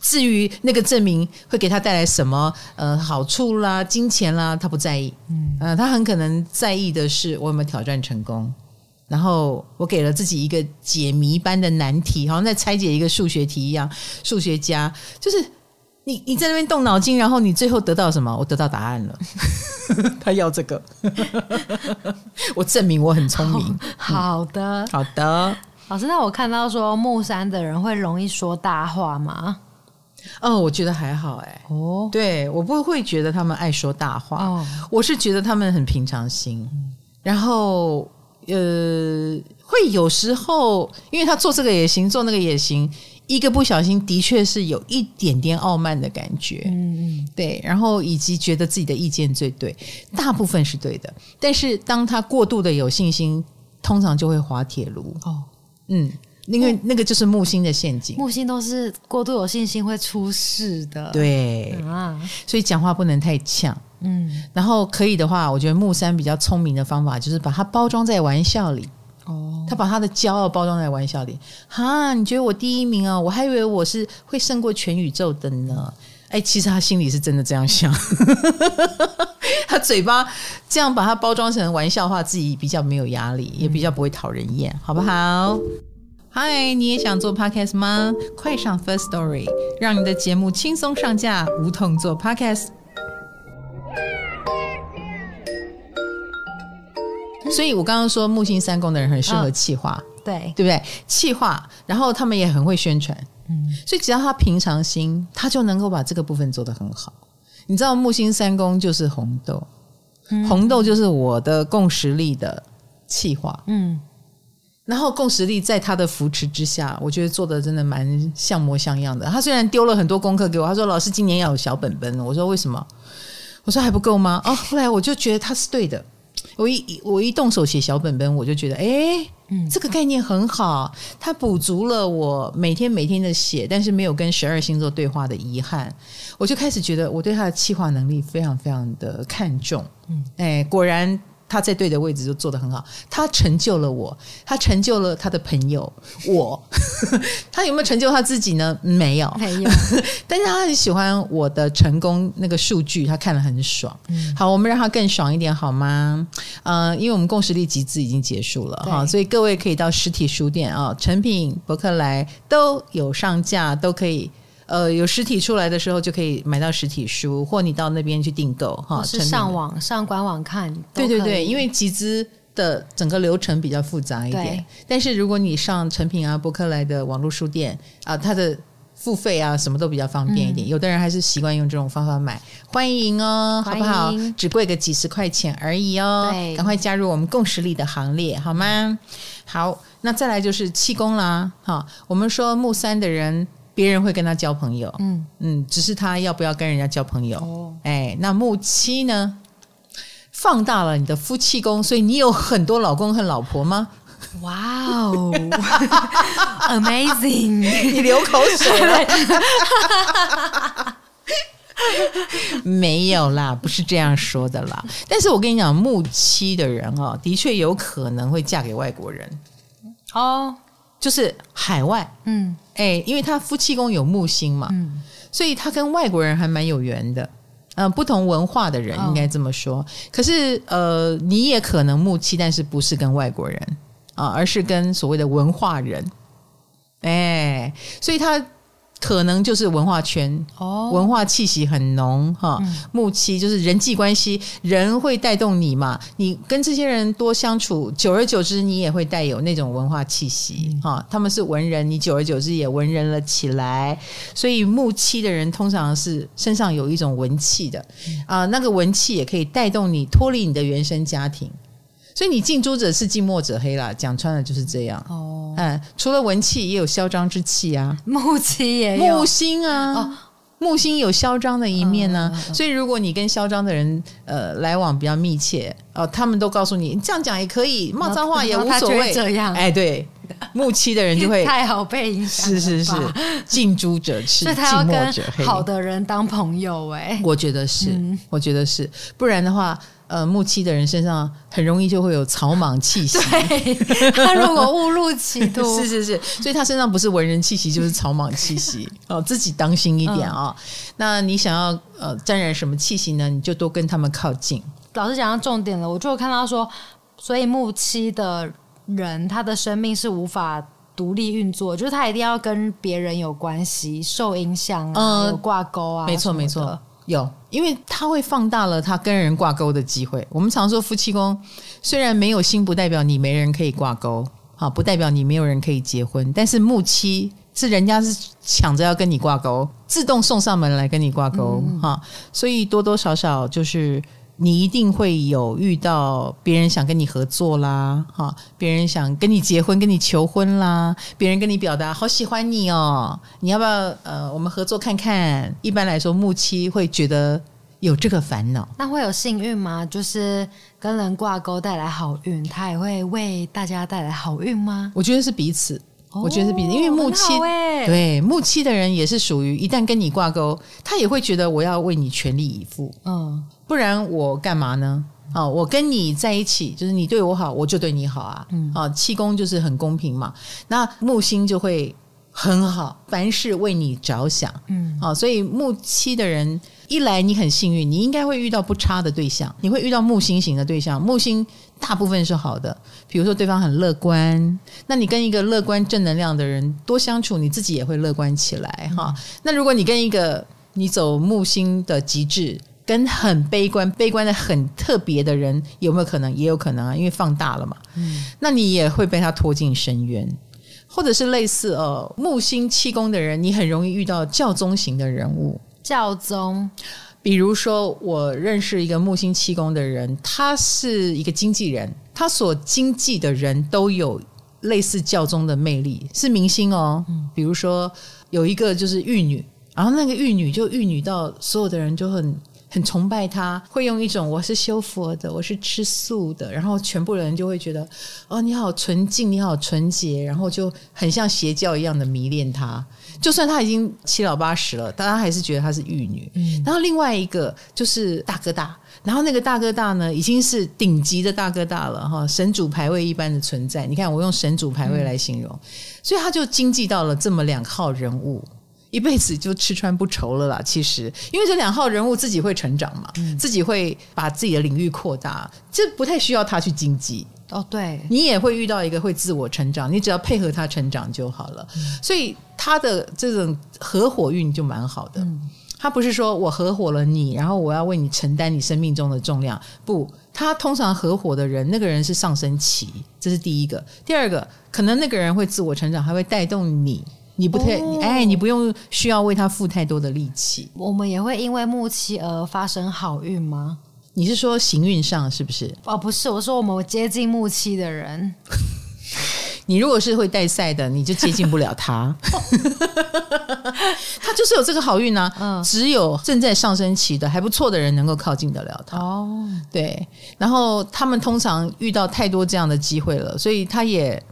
至于那个证明会给他带来什么呃好处啦、金钱啦，他不在意。嗯，呃，他很可能在意的是我有没有挑战成功。然后我给了自己一个解谜般的难题，好像在拆解一个数学题一样。数学家就是。你你在那边动脑筋，然后你最后得到什么？我得到答案了。他要这个，我证明我很聪明。好，好的，嗯，好的。老师，那我看到说木山的人会容易说大话吗？哦，我觉得还好哎。哦，对，我不会觉得他们爱说大话。哦，我是觉得他们很平常心。然后呃，会有时候，因为他做这个也行，做那个也行。一个不小心，的确是有一点点傲慢的感觉，嗯，对，然后以及觉得自己的意见最对，大部分是对的，但是当他过度的有信心，通常就会滑铁卢。哦，嗯，因为那个就是木星的陷阱，木星都是过度有信心会出事的，对。啊，所以讲话不能太呛，嗯，然后可以的话，我觉得木三比较聪明的方法就是把它包装在玩笑里。哦，他把他的骄傲包装在玩笑里，哈，你觉得我第一名啊？我还以为我是会胜过全宇宙的呢。哎，其实他心里是真的这样想，他嘴巴这样把它包装成玩笑话，自己比较没有压力，也比较不会讨人厌，好不好？嗨，你也想做 podcast 吗？快上 First Story，让你的节目轻松上架，无痛做 podcast。所以，我刚刚说木星三宫的人很适合企划，对对不对？气化，然后他们也很会宣传，嗯，所以只要他平常心，他就能够把这个部分做得很好。你知道木星三宫就是红豆，嗯、红豆就是我的共识力的气化，嗯。然后共识力在他的扶持之下，我觉得做的真的蛮像模像样的。他虽然丢了很多功课给我，他说：“老师今年要有小本本。”我说：“为什么？”我说：“还不够吗？”哦，后来我就觉得他是对的。我一我一动手写小本本，我就觉得，哎，这个概念很好，它补足了我每天每天的写，但是没有跟十二星座对话的遗憾。我就开始觉得我对他的气化能力非常非常的看重。嗯，哎，果然。他在对的位置就做得很好，他成就了我，他成就了他的朋友我。他有没有成就他自己呢？没有，没有。但是他很喜欢我的成功那个数据，他看了很爽。嗯、好，我们让他更爽一点好吗？嗯、呃，因为我们共识力集资已经结束了哈，所以各位可以到实体书店啊，成品、博客来都有上架，都可以。呃，有实体出来的时候就可以买到实体书，或你到那边去订购哈。是上网上官网看。对对对，因为集资的整个流程比较复杂一点。但是如果你上成品啊、博客来的网络书店啊，它的付费啊什么都比较方便一点。嗯、有的人还是习惯用这种方法买，欢迎哦，迎好不好？只贵个几十块钱而已哦。对，赶快加入我们共识力的行列好吗？好，那再来就是气功啦。哈，我们说木三的人。别人会跟他交朋友，嗯嗯，只是他要不要跟人家交朋友？哦，哎，那木七呢？放大了你的夫妻宫，所以你有很多老公和老婆吗？哇哦，Amazing！你流口水了。没有啦，不是这样说的啦。但是我跟你讲，木七的人哦，的确有可能会嫁给外国人。哦。就是海外，嗯，哎，因为他夫妻宫有木星嘛，嗯，所以他跟外国人还蛮有缘的，嗯、呃，不同文化的人应该这么说。哦、可是，呃，你也可能木气，但是不是跟外国人啊，而是跟所谓的文化人，哎，所以他。可能就是文化圈，哦，文化气息很浓哈。嗯、木七就是人际关系，人会带动你嘛。你跟这些人多相处，久而久之，你也会带有那种文化气息哈。嗯、他们是文人，你久而久之也文人了起来。所以木七的人通常是身上有一种文气的啊、呃，那个文气也可以带动你脱离你的原生家庭。所以你近朱者赤，近墨者黑啦，讲穿了就是这样。哦，嗯，除了文气，也有嚣张之气啊。木气也有木星啊，哦、木星有嚣张的一面呢、啊。嗯、所以如果你跟嚣张的人呃来往比较密切，哦，他们都告诉你这样讲也可以，骂脏话也无所谓。这样，哎，对，木七的人就会 太好被影响。是是是，近朱者赤，近墨者黑。好的人当朋友、欸，哎，我觉得是，嗯、我觉得是，不然的话。呃，木七的人身上很容易就会有草莽气息。对，他如果误入歧途，是是是，所以他身上不是文人气息，就是草莽气息。哦，自己当心一点啊、哦。嗯、那你想要呃沾染什么气息呢？你就多跟他们靠近。老师讲到重点了，我就看到说，所以木七的人，他的生命是无法独立运作，就是他一定要跟别人有关系，受影响啊，呃、有挂钩啊。没错，没错。有，因为它会放大了他跟人挂钩的机会。我们常说夫妻宫虽然没有心，不代表你没人可以挂钩，啊，不代表你没有人可以结婚。但是木妻是人家是抢着要跟你挂钩，自动送上门来跟你挂钩，哈、嗯，所以多多少少就是。你一定会有遇到别人想跟你合作啦，哈，别人想跟你结婚、跟你求婚啦，别人跟你表达好喜欢你哦，你要不要呃，我们合作看看？一般来说，木七会觉得有这个烦恼。那会有幸运吗？就是跟人挂钩带来好运，他也会为大家带来好运吗？我觉得是彼此，我觉得是彼此，因为木七对木七的人也是属于一旦跟你挂钩，他也会觉得我要为你全力以赴，嗯。不然我干嘛呢？啊，我跟你在一起，就是你对我好，我就对你好啊。嗯，啊，七宫就是很公平嘛。那木星就会很好，凡事为你着想。嗯，好，所以木七的人一来，你很幸运，你应该会遇到不差的对象，你会遇到木星型的对象。木星大部分是好的，比如说对方很乐观，那你跟一个乐观正能量的人多相处，你自己也会乐观起来哈。那如果你跟一个你走木星的极致。跟很悲观、悲观的很特别的人，有没有可能？也有可能啊，因为放大了嘛。嗯，那你也会被他拖进深渊，或者是类似呃木星七宫的人，你很容易遇到教宗型的人物。教宗，比如说我认识一个木星七宫的人，他是一个经纪人，他所经纪的人都有类似教宗的魅力，是明星哦。嗯，比如说有一个就是玉女。然后那个玉女就玉女到所有的人就很很崇拜他，会用一种我是修佛的，我是吃素的，然后全部人就会觉得哦，你好纯净，你好纯洁，然后就很像邪教一样的迷恋他。就算他已经七老八十了，大家还是觉得她是玉女。嗯。然后另外一个就是大哥大，然后那个大哥大呢已经是顶级的大哥大了哈，神主牌位一般的存在。你看我用神主牌位来形容，嗯、所以他就经济到了这么两号人物。一辈子就吃穿不愁了啦。其实，因为这两号人物自己会成长嘛，嗯、自己会把自己的领域扩大，这不太需要他去经济哦。对，你也会遇到一个会自我成长，你只要配合他成长就好了。嗯、所以他的这种合伙运就蛮好的。嗯、他不是说我合伙了你，然后我要为你承担你生命中的重量。不，他通常合伙的人，那个人是上升期，这是第一个。第二个，可能那个人会自我成长，还会带动你。你不太，哦、哎，你不用需要为他付太多的力气。我们也会因为木七而发生好运吗？你是说行运上是不是？哦，不是，我说我们接近木七的人，你如果是会带赛的，你就接近不了他。他就是有这个好运呢、啊，嗯、只有正在上升期的还不错的人能够靠近得了他。哦，对，然后他们通常遇到太多这样的机会了，所以他也。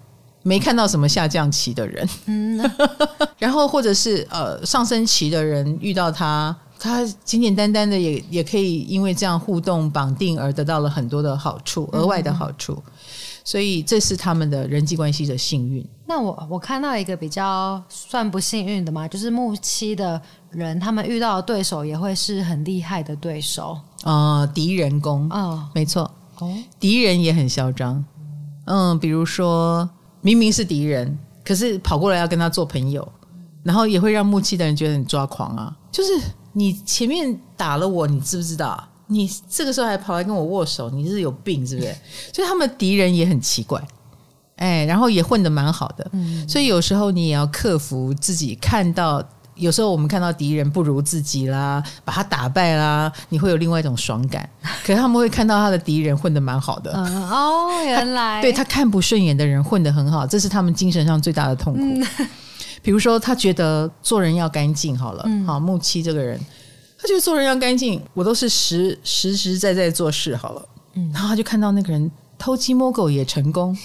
没看到什么下降期的人，嗯，然后或者是呃上升期的人遇到他，他简简单单的也也可以因为这样互动绑定而得到了很多的好处，额外的好处，嗯、所以这是他们的人际关系的幸运。那我我看到一个比较算不幸运的嘛，就是木七的人，他们遇到的对手也会是很厉害的对手。啊，呃、敌人攻，哦，没错，哦，敌人也很嚣张，嗯，比如说。明明是敌人，可是跑过来要跟他做朋友，然后也会让木器的人觉得很抓狂啊！就是你前面打了我，你知不知道？你这个时候还跑来跟我握手，你是有病是不是？所以他们敌人也很奇怪，哎，然后也混得蛮好的。嗯，所以有时候你也要克服自己看到。有时候我们看到敌人不如自己啦，把他打败啦，你会有另外一种爽感。可是他们会看到他的敌人混得蛮好的。嗯、哦，原来他对他看不顺眼的人混得很好，这是他们精神上最大的痛苦。嗯、比如说，他觉得做人要干净好了，嗯、好木七这个人，他觉得做人要干净，我都是实实实在在做事好了。嗯，然后他就看到那个人偷鸡摸狗也成功，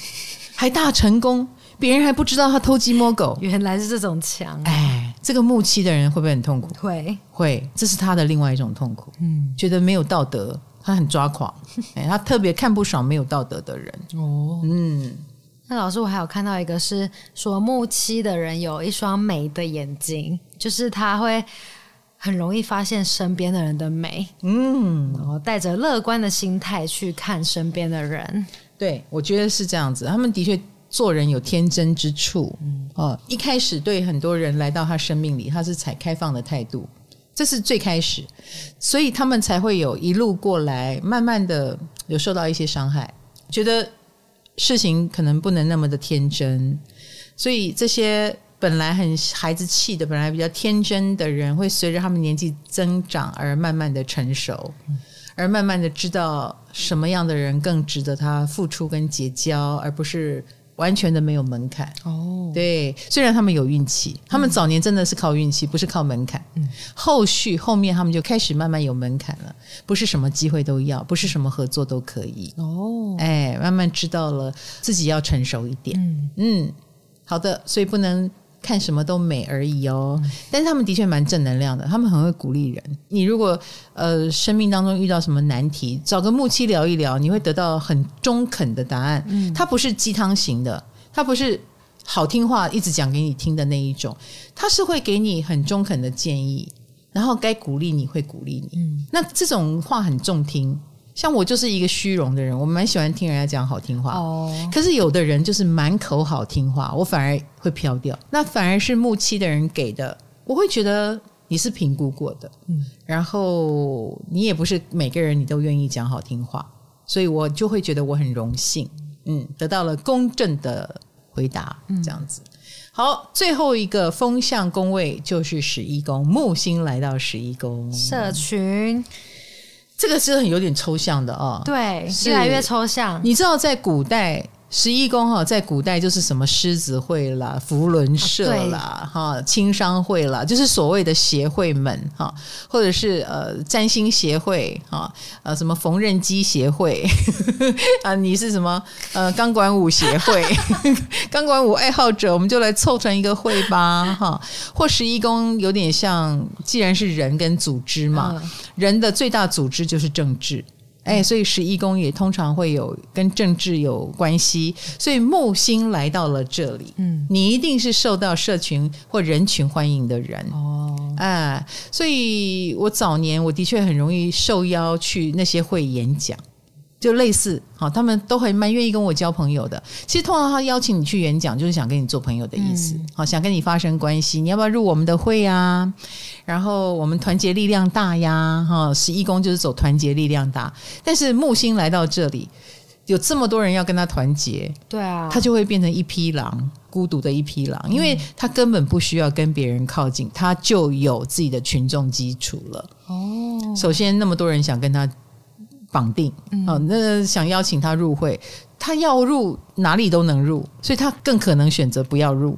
还大成功，别人还不知道他偷鸡摸狗，原来是这种强哎。这个木七的人会不会很痛苦？会会，这是他的另外一种痛苦。嗯，觉得没有道德，他很抓狂。哎，他特别看不爽没有道德的人。哦，嗯。那老师，我还有看到一个是说木七的人有一双美的眼睛，就是他会很容易发现身边的人的美。嗯，然后带着乐观的心态去看身边的人。对，我觉得是这样子。他们的确。做人有天真之处，嗯，哦，一开始对很多人来到他生命里，他是采开放的态度，这是最开始，所以他们才会有一路过来，慢慢的有受到一些伤害，觉得事情可能不能那么的天真，所以这些本来很孩子气的，本来比较天真的人，会随着他们年纪增长而慢慢的成熟，而慢慢的知道什么样的人更值得他付出跟结交，而不是。完全的没有门槛哦，对，虽然他们有运气，他们早年真的是靠运气，不是靠门槛。嗯，后续后面他们就开始慢慢有门槛了，不是什么机会都要，不是什么合作都可以哦。哎，慢慢知道了自己要成熟一点。嗯嗯，好的，所以不能。看什么都美而已哦，但是他们的确蛮正能量的，他们很会鼓励人。你如果呃生命当中遇到什么难题，找个木七聊一聊，你会得到很中肯的答案。嗯，他不是鸡汤型的，他不是好听话一直讲给你听的那一种，他是会给你很中肯的建议，然后该鼓励你会鼓励你。嗯，那这种话很中听。像我就是一个虚荣的人，我蛮喜欢听人家讲好听话。哦，可是有的人就是满口好听话，我反而会飘掉。那反而是木七的人给的，我会觉得你是评估过的，嗯，然后你也不是每个人你都愿意讲好听话，所以我就会觉得我很荣幸，嗯，得到了公正的回答，这样子。嗯、好，最后一个风向宫位就是十一宫，木星来到十一宫，社群，这个是很有点抽象的啊、哦，对，越来越抽象。你知道在古代。十一宫哈，在古代就是什么狮子会啦、福轮社啦、哈青商会啦，就是所谓的协会们哈，或者是呃占星协会哈，呃什么缝纫机协会 啊，你是什么呃钢管舞协会，钢管舞爱好者，我们就来凑成一个会吧哈。或十一宫有点像，既然是人跟组织嘛，人的最大组织就是政治。哎，所以十一宫也通常会有跟政治有关系，所以木星来到了这里，嗯，你一定是受到社群或人群欢迎的人哦，哎，所以我早年我的确很容易受邀去那些会演讲。就类似，好，他们都还蛮愿意跟我交朋友的。其实通常他邀请你去演讲，就是想跟你做朋友的意思，好，想跟你发生关系。你要不要入我们的会呀？然后我们团结力量大呀，哈，十一宫就是走团结力量大。但是木星来到这里，有这么多人要跟他团结，对啊，他就会变成一匹狼，孤独的一匹狼，因为他根本不需要跟别人靠近，他就有自己的群众基础了。哦，首先那么多人想跟他。绑定嗯、哦，那想邀请他入会，他要入哪里都能入，所以他更可能选择不要入。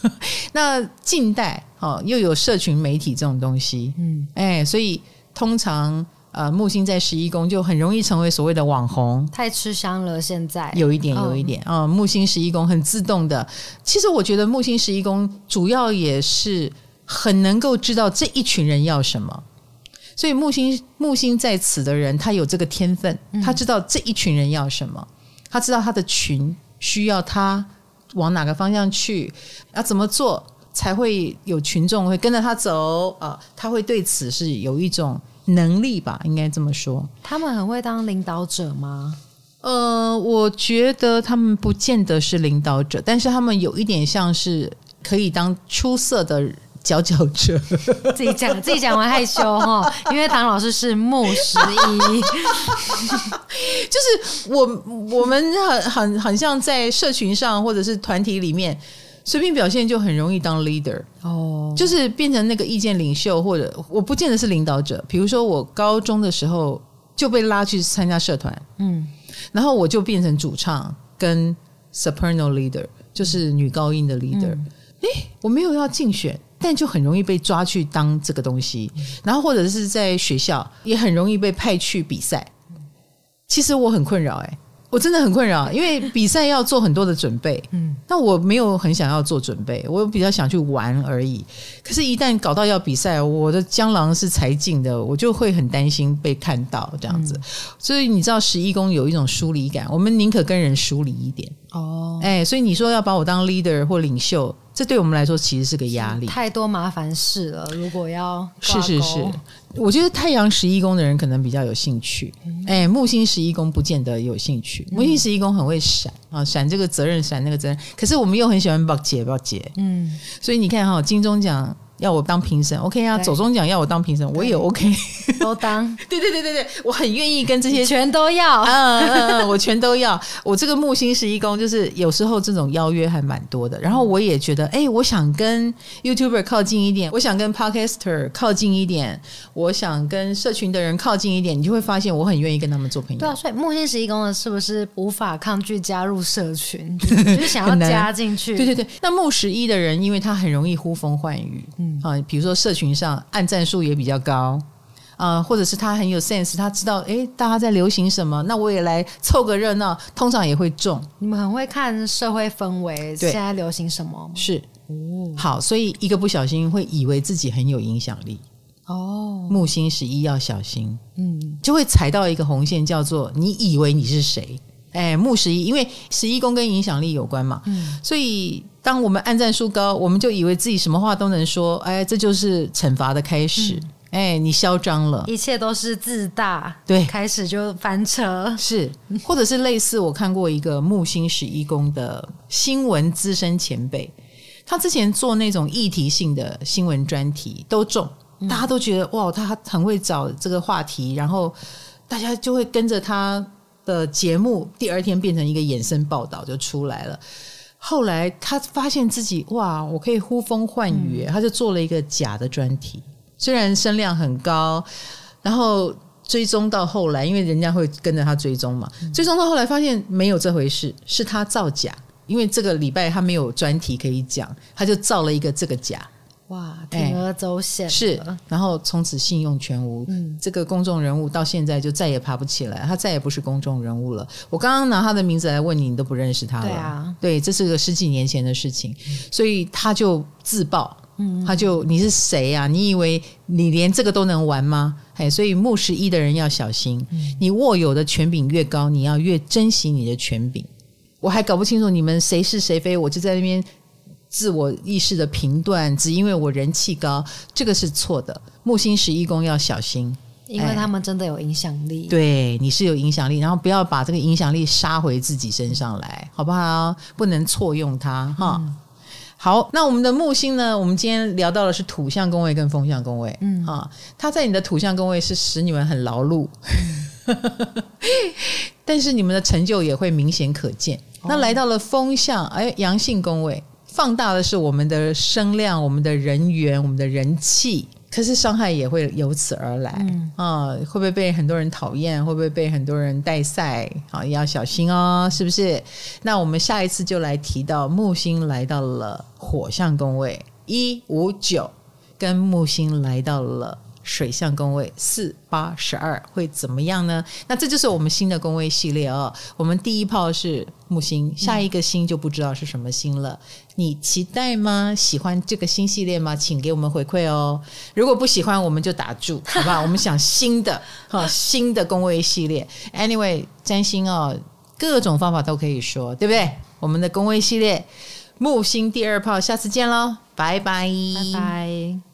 那近代啊、哦，又有社群媒体这种东西，嗯，哎，所以通常呃木星在十一宫就很容易成为所谓的网红，太吃香了。现在有一点，有一点啊、木星十一宫很自动的。其实我觉得木星十一宫主要也是很能够知道这一群人要什么。所以木星木星在此的人，他有这个天分，他知道这一群人要什么，他知道他的群需要他往哪个方向去，要怎么做才会有群众会跟着他走啊？他会对此是有一种能力吧，应该这么说。他们很会当领导者吗？呃，我觉得他们不见得是领导者，但是他们有一点像是可以当出色的。佼佼者，自己讲自己讲完害羞哈，因为唐老师是木十一，就是我我们很很很像在社群上或者是团体里面随便表现就很容易当 leader 哦，就是变成那个意见领袖或者我不见得是领导者，比如说我高中的时候就被拉去参加社团，嗯，然后我就变成主唱跟 soprano leader，就是女高音的 leader，哎，我没有要竞选。但就很容易被抓去当这个东西，然后或者是在学校也很容易被派去比赛。其实我很困扰，哎，我真的很困扰，因为比赛要做很多的准备，嗯，那我没有很想要做准备，我比较想去玩而已。可是，一旦搞到要比赛，我的江郎是才尽的，我就会很担心被看到这样子。所以你知道，十一宫有一种疏离感，我们宁可跟人疏离一点。哦，哎，所以你说要把我当 leader 或领袖。这对我们来说其实是个压力，太多麻烦事了。如果要是是是，我觉得太阳十一宫的人可能比较有兴趣。嗯、哎，木星十一宫不见得有兴趣。木星十一宫很会闪啊，闪这个责任，闪那个责任。可是我们又很喜欢报捷报捷，嗯，所以你看哈，金钟奖。要我当评审，OK 啊？走中奖要我当评审，我也 OK，都当。对对对对对，我很愿意跟这些全都要，嗯嗯嗯，我全都要。我这个木星十一宫，就是有时候这种邀约还蛮多的。然后我也觉得，哎，我想跟 YouTuber 靠近一点，我想跟 Podcaster 靠近一点，我想跟社群的人靠近一点，你就会发现我很愿意跟他们做朋友。对啊，所以木星十一宫的是不是无法抗拒加入社群，就是想要加进去？对对对，那木十一的人，因为他很容易呼风唤雨，嗯。啊，比如说社群上按赞数也比较高，啊，或者是他很有 sense，他知道诶，大家在流行什么，那我也来凑个热闹，通常也会中。你们很会看社会氛围，现在流行什么？是，哦，好，所以一个不小心会以为自己很有影响力。哦，木星十一要小心，嗯，就会踩到一个红线，叫做你以为你是谁？哎，木十一，因为十一宫跟影响力有关嘛，嗯，所以当我们按赞数高，我们就以为自己什么话都能说，哎，这就是惩罚的开始，嗯、哎，你嚣张了，一切都是自大，对，开始就翻车，是，或者是类似我看过一个木星十一宫的新闻资深前辈，他之前做那种议题性的新闻专题都中，大家都觉得哇，他很会找这个话题，然后大家就会跟着他的节目，第二天变成一个衍生报道就出来了。后来他发现自己哇，我可以呼风唤雨，他就做了一个假的专题，虽然声量很高，然后追踪到后来，因为人家会跟着他追踪嘛，追踪到后来发现没有这回事，是他造假。因为这个礼拜他没有专题可以讲，他就造了一个这个假，哇，铤而走险，是，然后从此信用全无。嗯，这个公众人物到现在就再也爬不起来，他再也不是公众人物了。我刚刚拿他的名字来问你，你都不认识他了。对啊，对，这是个十几年前的事情，所以他就自爆，嗯，他就你是谁啊？你以为你连这个都能玩吗？哎，所以牧十一的人要小心，你握有的权柄越高，你要越珍惜你的权柄。我还搞不清楚你们谁是谁非，我就在那边自我意识的评断，只因为我人气高，这个是错的。木星十一宫要小心，因为他们真的有影响力。对，你是有影响力，然后不要把这个影响力杀回自己身上来，好不好？不能错用它哈。嗯、好，那我们的木星呢？我们今天聊到的是土象宫位跟风象宫位，嗯啊，它在你的土象宫位是使你们很劳碌，但是你们的成就也会明显可见。那来到了风象，哎，阳性宫位，放大的是我们的声量、我们的人员、我们的人气，可是伤害也会由此而来。嗯啊，会不会被很多人讨厌？会不会被很多人带赛？啊，也要小心哦，是不是？那我们下一次就来提到木星来到了火象宫位一五九，跟木星来到了。水象宫位四八十二会怎么样呢？那这就是我们新的宫位系列哦。我们第一炮是木星，下一个星就不知道是什么星了。你期待吗？喜欢这个新系列吗？请给我们回馈哦。如果不喜欢，我们就打住，好不好？我们想新的哈，新的宫位系列。Anyway，占星哦，各种方法都可以说，对不对？我们的宫位系列木星第二炮，下次见喽，拜拜，拜拜。